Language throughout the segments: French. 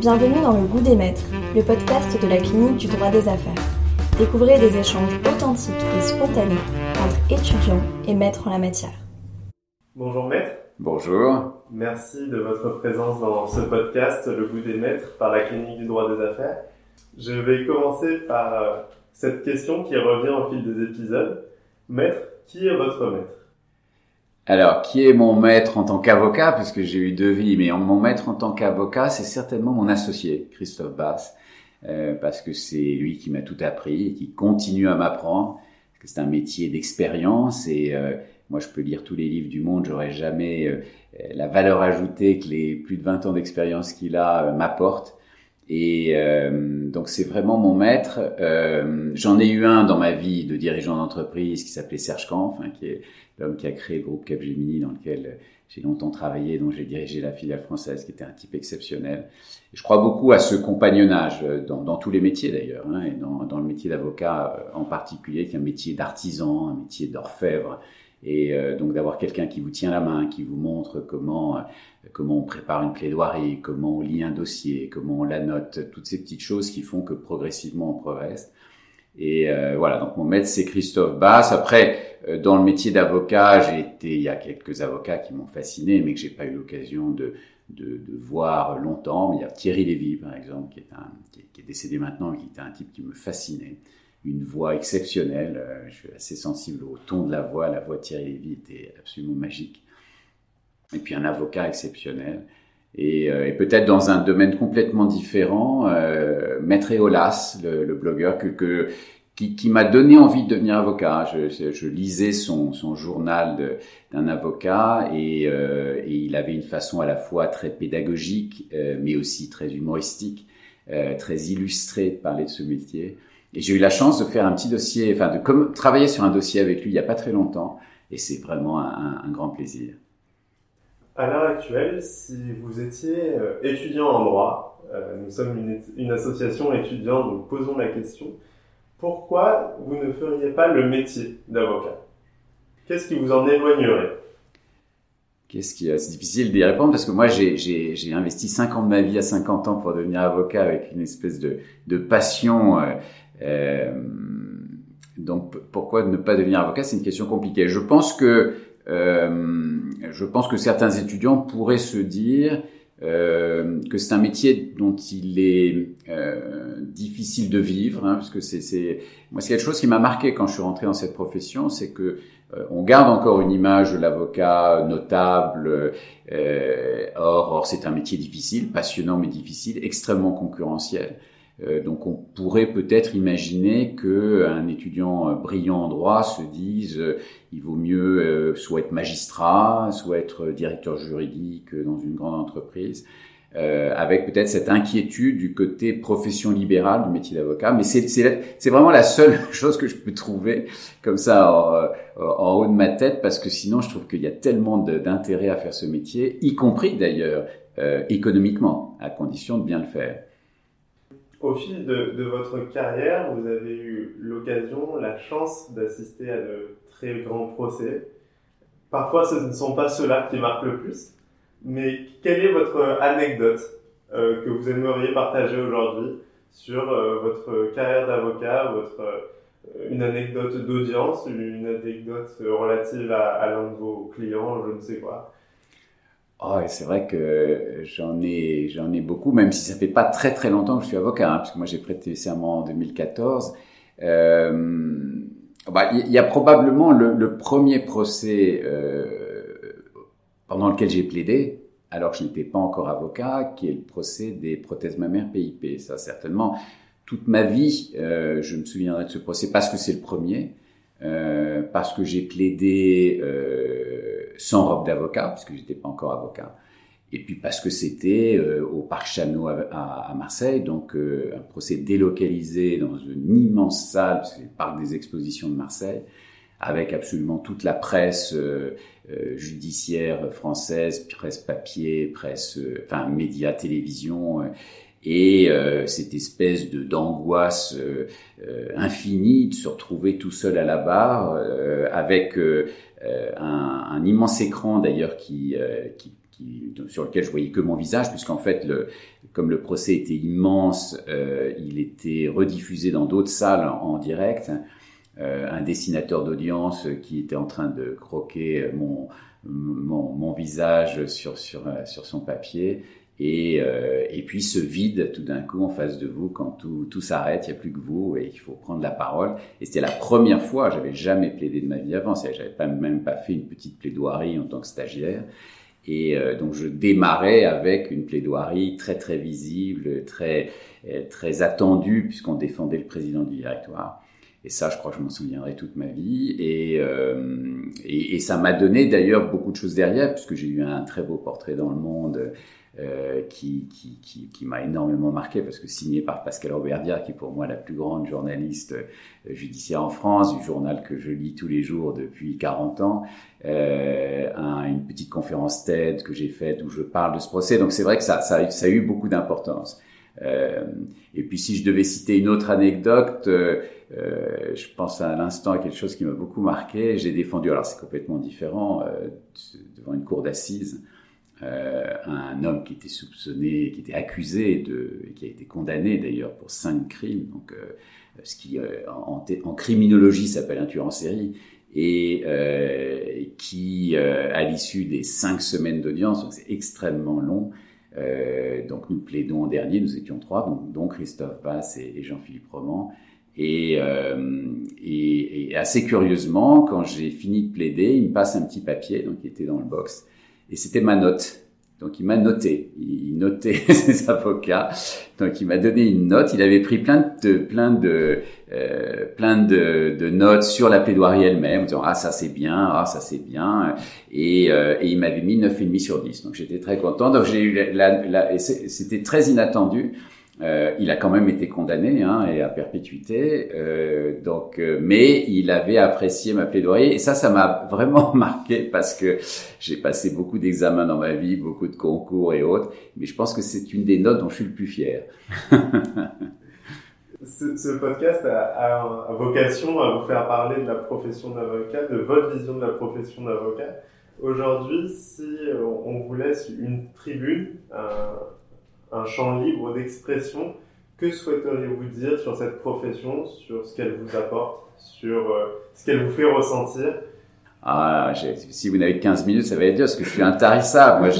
Bienvenue dans Le Goût des Maîtres, le podcast de la clinique du droit des affaires. Découvrez des échanges authentiques et spontanés entre étudiants et maîtres en la matière. Bonjour maître. Bonjour. Merci de votre présence dans ce podcast Le Goût des Maîtres par la clinique du droit des affaires. Je vais commencer par euh, cette question qui revient au fil des épisodes. Maître, qui est votre maître? Alors, qui est mon maître en tant qu'avocat, puisque j'ai eu deux vies, mais mon maître en tant qu'avocat, c'est certainement mon associé, Christophe Bass, euh, parce que c'est lui qui m'a tout appris et qui continue à m'apprendre, parce que c'est un métier d'expérience et euh, moi je peux lire tous les livres du monde, j'aurais jamais euh, la valeur ajoutée que les plus de 20 ans d'expérience qu'il a m'apportent. Et donc c'est vraiment mon maître. J'en ai eu un dans ma vie de dirigeant d'entreprise qui s'appelait Serge Kampf, hein, qui est l'homme qui a créé le groupe Capgemini dans lequel euh, j'ai longtemps travaillé, dont j'ai dirigé la filiale française, qui était un type exceptionnel. Je crois beaucoup à ce compagnonnage, euh, dans, dans tous les métiers d'ailleurs, hein, et dans, dans, le métier d'avocat euh, en particulier, qui est un métier d'artisan, un métier d'orfèvre, et donc d'avoir quelqu'un qui vous tient la main, qui vous montre comment comment on prépare une plaidoirie, comment on lit un dossier, comment on la note, toutes ces petites choses qui font que progressivement on progresse. Et euh, voilà, donc mon maître c'est Christophe Bass. Après, euh, dans le métier d'avocat, j'ai été, il y a quelques avocats qui m'ont fasciné, mais que j'ai pas eu l'occasion de, de, voir longtemps. Il y a Thierry Lévy, par exemple, qui est, un, qui est, décédé maintenant, qui était un type qui me fascinait. Une voix exceptionnelle. Euh, je suis assez sensible au ton de la voix. La voix de Thierry Lévy était absolument magique. Et puis un avocat exceptionnel. Et, euh, peut-être dans un domaine complètement différent, euh, Maître Eolas, le, blogueur qui, m'a donné envie de devenir avocat. Je, lisais son, journal d'un avocat et, il avait une façon à la fois très pédagogique, mais aussi très humoristique, très illustrée de parler de ce métier. Et j'ai eu la chance de faire un petit dossier, enfin de comme, travailler sur un dossier avec lui il n'y a pas très longtemps, et c'est vraiment un, un grand plaisir. À l'heure actuelle, si vous étiez euh, étudiant en droit, euh, nous sommes une, une, association étudiante, donc posons la question, pourquoi vous ne feriez pas le métier d'avocat? Qu'est-ce qui vous en éloignerait? Qu'est-ce qui c'est difficile d'y répondre? Parce que moi j'ai investi 5 ans de ma vie à 50 ans pour devenir avocat avec une espèce de, de passion. Euh, donc pourquoi ne pas devenir avocat C'est une question compliquée. Je pense que euh, je pense que certains étudiants pourraient se dire euh, que c'est un métier dont il est euh, difficile de vivre, hein, parce que c'est, moi c'est quelque chose qui m'a marqué quand je suis rentré dans cette profession, c'est que euh, on garde encore une image de l'avocat notable. Euh, or, or c'est un métier difficile, passionnant mais difficile, extrêmement concurrentiel. Euh, donc on pourrait peut-être imaginer que un étudiant brillant en droit se dise euh, il vaut mieux euh, soit être magistrat, soit être directeur juridique dans une grande entreprise, avec peut-être cette inquiétude du côté profession libérale du métier d'avocat. Mais c'est vraiment la seule chose que je peux trouver comme ça en, en haut de ma tête, parce que sinon je trouve qu'il y a tellement d'intérêt à faire ce métier, y compris d'ailleurs économiquement, à condition de bien le faire. Au fil de, votre carrière, vous avez eu l'occasion, la chance d'assister à de très grands procès. Parfois, ce ne sont pas ceux-là qui marquent le plus. Mais quelle est votre anecdote euh, que vous aimeriez partager aujourd'hui sur euh, votre carrière d'avocat, votre euh, une anecdote d'audience, une anecdote relative à, à l'un de vos clients, je ne sais quoi? Oh, c'est vrai que j'en ai, beaucoup, même si ça fait pas très très longtemps que je suis avocat, hein, parce que moi j'ai prêté serment en 2014. Euh, bah, il y a probablement le, le premier procès euh, pendant lequel j'ai plaidé, alors que je n'étais pas encore avocat, qui est le procès des prothèses mammaires PIP. Ça, certainement, toute ma vie, euh, je me souviendrai de ce procès parce que c'est le premier, euh, parce que j'ai plaidé euh, sans robe d'avocat, parce que j'étais pas encore avocat. Et puis parce que c'était euh, au Parc Chano à, Marseille, donc un procès délocalisé dans une immense salle, c'est le Parc des Expositions de Marseille, avec absolument toute la presse judiciaire française, presse papier, presse, enfin médias, télévision, et cette espèce de d'angoisse infinie de se retrouver tout seul à la barre, avec un, immense écran d'ailleurs qui, euh, sur lequel je voyais que mon visage, puisqu'en fait, le, comme le procès était immense, euh, il était rediffusé dans d'autres salles en, direct. Euh, un dessinateur d'audience qui était en train de croquer mon, mon, mon visage sur, sur, sur son papier. Et, euh, et puis ce vide tout d'un coup en face de vous quand tout, tout s'arrête, il n'y a plus que vous et il faut prendre la parole. Et c'était la première fois, j'avais jamais plaidé de ma vie avant, j'avais pas, même pas fait une petite plaidoirie en tant que stagiaire. Et euh, donc je démarrais avec une plaidoirie très très visible, très euh, très attendue puisqu'on défendait le président du directoire. Et ça, je crois que je m'en souviendrai toute ma vie. Et, euh, et, et ça m'a donné d'ailleurs beaucoup de choses derrière, puisque j'ai eu un très beau portrait dans le monde euh, qui, m'a énormément marqué, parce que signé par Pascal Auberdia, qui est pour moi la plus grande journaliste euh, judiciaire en France, du journal que je lis tous les jours depuis 40 ans, euh, un, une petite conférence TED que j'ai faite où je parle de ce procès. Donc c'est vrai que ça, a eu beaucoup d'importance. Et puis si je devais citer une autre anecdote, je pense à l'instant à quelque chose qui m'a beaucoup marqué. J'ai défendu, alors c'est complètement différent, devant une cour d'assises, euh, un homme qui était soupçonné, qui était accusé de, qui a été condamné d'ailleurs pour cinq crimes, donc ce qui en, en, criminologie s'appelle un tueur en série, et qui, à l'issue des cinq semaines d'audience, donc c'est extrêmement long, euh, donc nous plaidons en dernier, nous étions trois, donc, donc Christophe Bass et, Jean-Philippe Roman. Et, euh, et, assez curieusement, quand j'ai fini de plaider, il me passe un petit papier, donc qui était dans le box, et c'était ma note. Donc il m'a noté, il notait ses avocats. Donc il m'a donné une note. Il avait pris plein de plein de euh, plein de, de, notes sur la plaidoirie elle-même, en disant ah ça c'est bien, ah ça c'est bien, et, euh, et il m'avait mis neuf et demi sur 10. Donc j'étais très content. Donc j'ai eu la, la, c'était très inattendu. Euh, il a quand même été condamné hein, et à perpétuité, euh, donc, euh, mais il avait apprécié ma plaidoirie et ça, ça m'a vraiment marqué parce que j'ai passé beaucoup d'examens dans ma vie, beaucoup de concours et autres, mais je pense que c'est une des notes dont je suis le plus fier. ce, ce, podcast a, a, vocation à vous faire parler de la profession d'avocat, de votre vision de la profession d'avocat. Aujourd'hui, si on vous laisse une tribune, un un champ libre d'expression. Que souhaiteriez-vous dire sur cette profession, sur ce qu'elle vous apporte, sur euh, ce qu'elle vous fait ressentir? Ah, si vous n'avez 15 minutes, ça va être dur parce que je suis intarissable. Moi,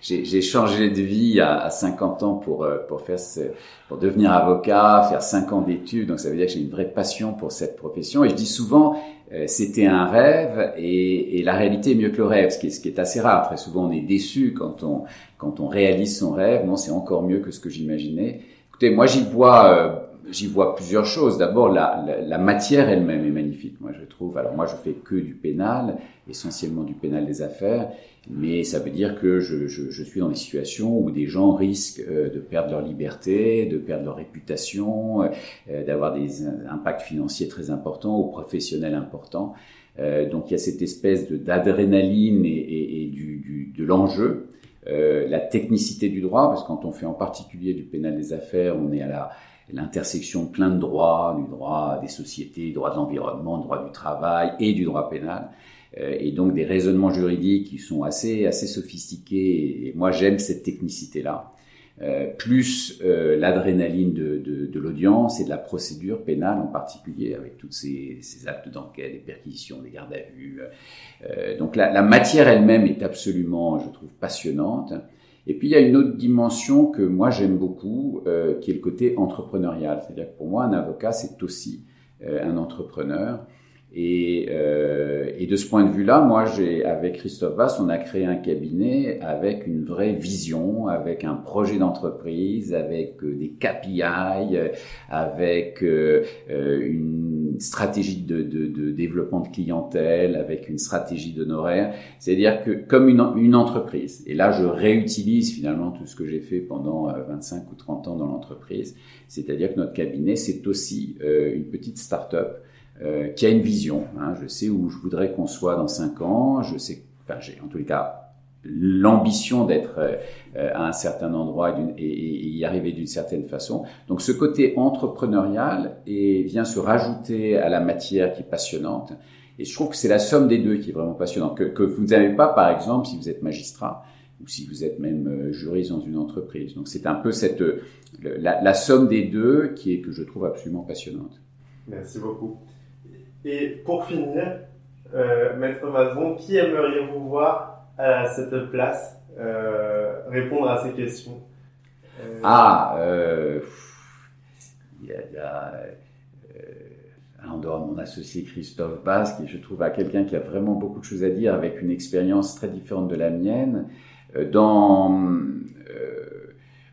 j'ai changé de vie à, à 50 ans pour euh, pour faire ce, pour devenir avocat, faire 5 ans d'études. Donc, ça veut dire que j'ai une vraie passion pour cette profession. Et je dis souvent, euh, c'était un rêve et, et, la réalité est mieux que le rêve, ce qui est, ce qui est assez rare. Très souvent, on est déçu quand on quand on réalise son rêve. Non, c'est encore mieux que ce que j'imaginais. Écoutez, moi, j'y vois euh, j'y vois plusieurs choses. D'abord, la, la, la, matière elle-même est magnifique. Moi, je trouve. Alors, moi, je fais que du pénal, essentiellement du pénal des affaires, mais ça veut dire que je, je, je suis dans des situations où des gens risquent euh, de perdre leur liberté, de perdre leur réputation, euh, d'avoir des impacts financiers très importants ou professionnels importants. Euh, donc, il y a cette espèce d'adrénaline et, et, et du, du, de l'enjeu. Euh, la technicité du droit, parce que quand on fait en particulier du pénal des affaires, on est à la, l'intersection plein de droits, du droit des sociétés, du droit de l'environnement, du droit du travail et du droit pénal. Euh, et donc des raisonnements juridiques qui sont assez, assez sophistiqués. Et moi, j'aime cette technicité-là. Euh, plus euh, l'adrénaline de, de, de l'audience et de la procédure pénale en particulier, avec tous ces, ces actes d'enquête, des perquisitions, des gardes à vue. Euh, donc la, la matière elle-même est absolument, je trouve, passionnante. Et puis il y a une autre dimension que moi j'aime beaucoup, euh, qui est le côté entrepreneurial. C'est-à-dire que pour moi, un avocat, c'est aussi euh, un entrepreneur. Et, euh, et, de ce point de vue-là, moi, j'ai avec Christophe Vass, on a créé un cabinet avec une vraie vision, avec un projet d'entreprise, avec euh, des KPI, avec euh, une stratégie de, de, de, développement de clientèle, avec une stratégie d'honoraire. C'est-à-dire que comme une, une, entreprise. Et là, je réutilise finalement tout ce que j'ai fait pendant 25 ou 30 ans dans l'entreprise. C'est-à-dire que notre cabinet, c'est aussi une petite start-up euh, qui a une vision. Hein. Je sais où je voudrais qu'on soit dans cinq ans. Je sais, enfin, j'ai en tous les cas l'ambition d'être euh, à un certain endroit et, et, y arriver d'une certaine façon. Donc ce côté entrepreneurial et vient se rajouter à la matière qui est passionnante. Et je trouve que c'est la somme des deux qui est vraiment passionnante. Que, que vous n'avez pas, par exemple, si vous êtes magistrat, ou si vous êtes même juriste dans une entreprise. Donc c'est un peu cette la, la, somme des deux qui est que je trouve absolument passionnante. Merci beaucoup. Et pour finir, euh, Maître Mazon, qui aimeriez-vous voir à cette place euh, répondre à ces questions? Euh... Ah, il y a, en dehors de mon associé Christophe Basse, qui je trouve à quelqu'un qui a vraiment beaucoup de choses à dire avec une expérience très différente de la mienne. Dans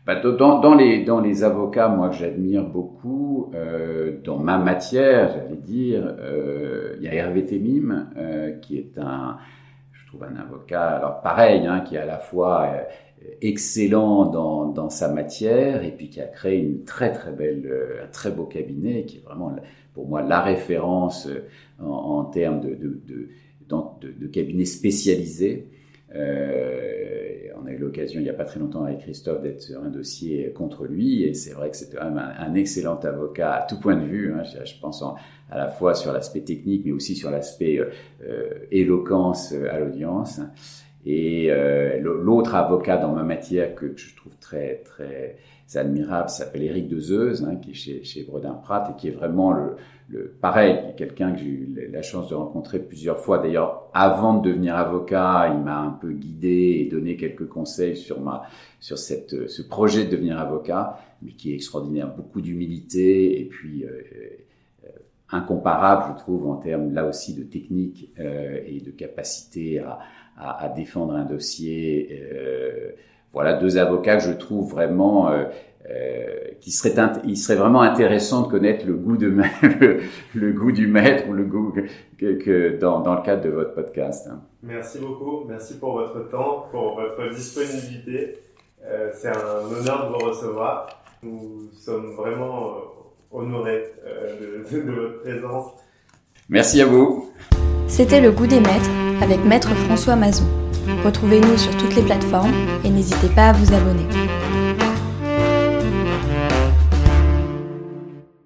bah, dans, dans, les, dans les avocats, moi que j'admire beaucoup, euh, dans ma matière, j'allais dire, euh, il y a Hervé Temim, euh, qui est un, je trouve un avocat, alors pareil, hein, qui est à la fois euh, excellent dans, dans sa matière et puis qui a créé une très très belle, euh, un très beau cabinet, qui est vraiment pour moi la référence en, en termes de, de, de, de, de cabinet spécialisé. Euh, on a eu l'occasion il n'y a pas très longtemps avec Christophe d'être sur un dossier contre lui et c'est vrai que c'était un, un, excellent avocat à tout point de vue. Hein, je, pense à la fois sur l'aspect technique mais aussi sur l'aspect euh, euh éloquence à l'audience. Et l'autre avocat dans ma matière que, je trouve très très admirable s'appelle Éric Dezeuse, hein, qui est chez, chez Bredin Pratt et qui est vraiment le, le pareil, quelqu'un que j'ai eu la chance de rencontrer plusieurs fois. D'ailleurs, avant de devenir avocat, il m'a un peu guidé et donné quelques conseils sur ma sur cette ce projet de devenir avocat, mais qui est extraordinaire, beaucoup d'humilité et puis euh, euh, incomparable, je trouve, en termes là aussi de technique euh, et de capacité à, à, à, défendre un dossier. Voilà deux avocats que je trouve vraiment euh, qui serait il serait vraiment intéressant de connaître le goût de le, le goût du maître ou le goût que, que dans, dans, le cadre de votre podcast. Hein. Merci beaucoup, merci pour votre temps, pour votre disponibilité. Euh, c'est un honneur de vous recevoir. Nous sommes vraiment euh, honorés euh, de, de, votre présence. Merci à vous. C'était le goût des maîtres avec Maître François Mazon. Retrouvez-nous sur toutes les plateformes et n'hésitez pas à vous abonner.